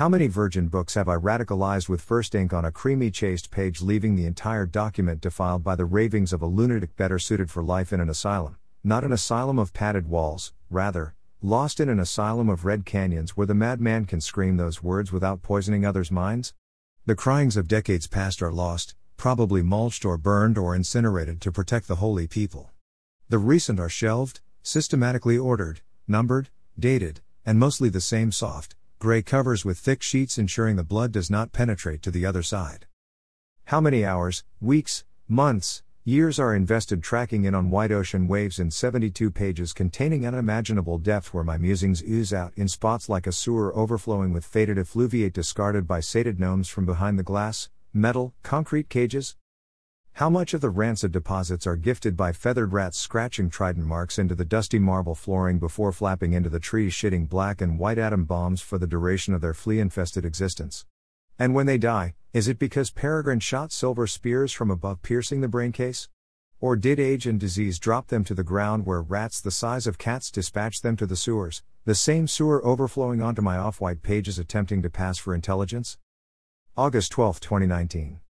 How many virgin books have I radicalized with first ink on a creamy chaste page, leaving the entire document defiled by the ravings of a lunatic better suited for life in an asylum? Not an asylum of padded walls, rather, lost in an asylum of red canyons where the madman can scream those words without poisoning others' minds? The cryings of decades past are lost, probably mulched or burned or incinerated to protect the holy people. The recent are shelved, systematically ordered, numbered, dated, and mostly the same soft, gray covers with thick sheets ensuring the blood does not penetrate to the other side. How many hours, weeks, months, years are invested tracking in on white ocean waves in 72 pages containing unimaginable depth where my musings ooze out in spots like a sewer overflowing with faded effluviate discarded by sated gnomes from behind the glass, metal, concrete cages? How much of the rancid deposits are gifted by feathered rats scratching trident marks into the dusty marble flooring before flapping into the trees shitting black and white atom bombs for the duration of their flea infested existence? And when they die, is it because Peregrine shot silver spears from above piercing the brain case? Or did age and disease drop them to the ground where rats the size of cats dispatched them to the sewers, the same sewer overflowing onto my off white pages attempting to pass for intelligence? August 12, 2019.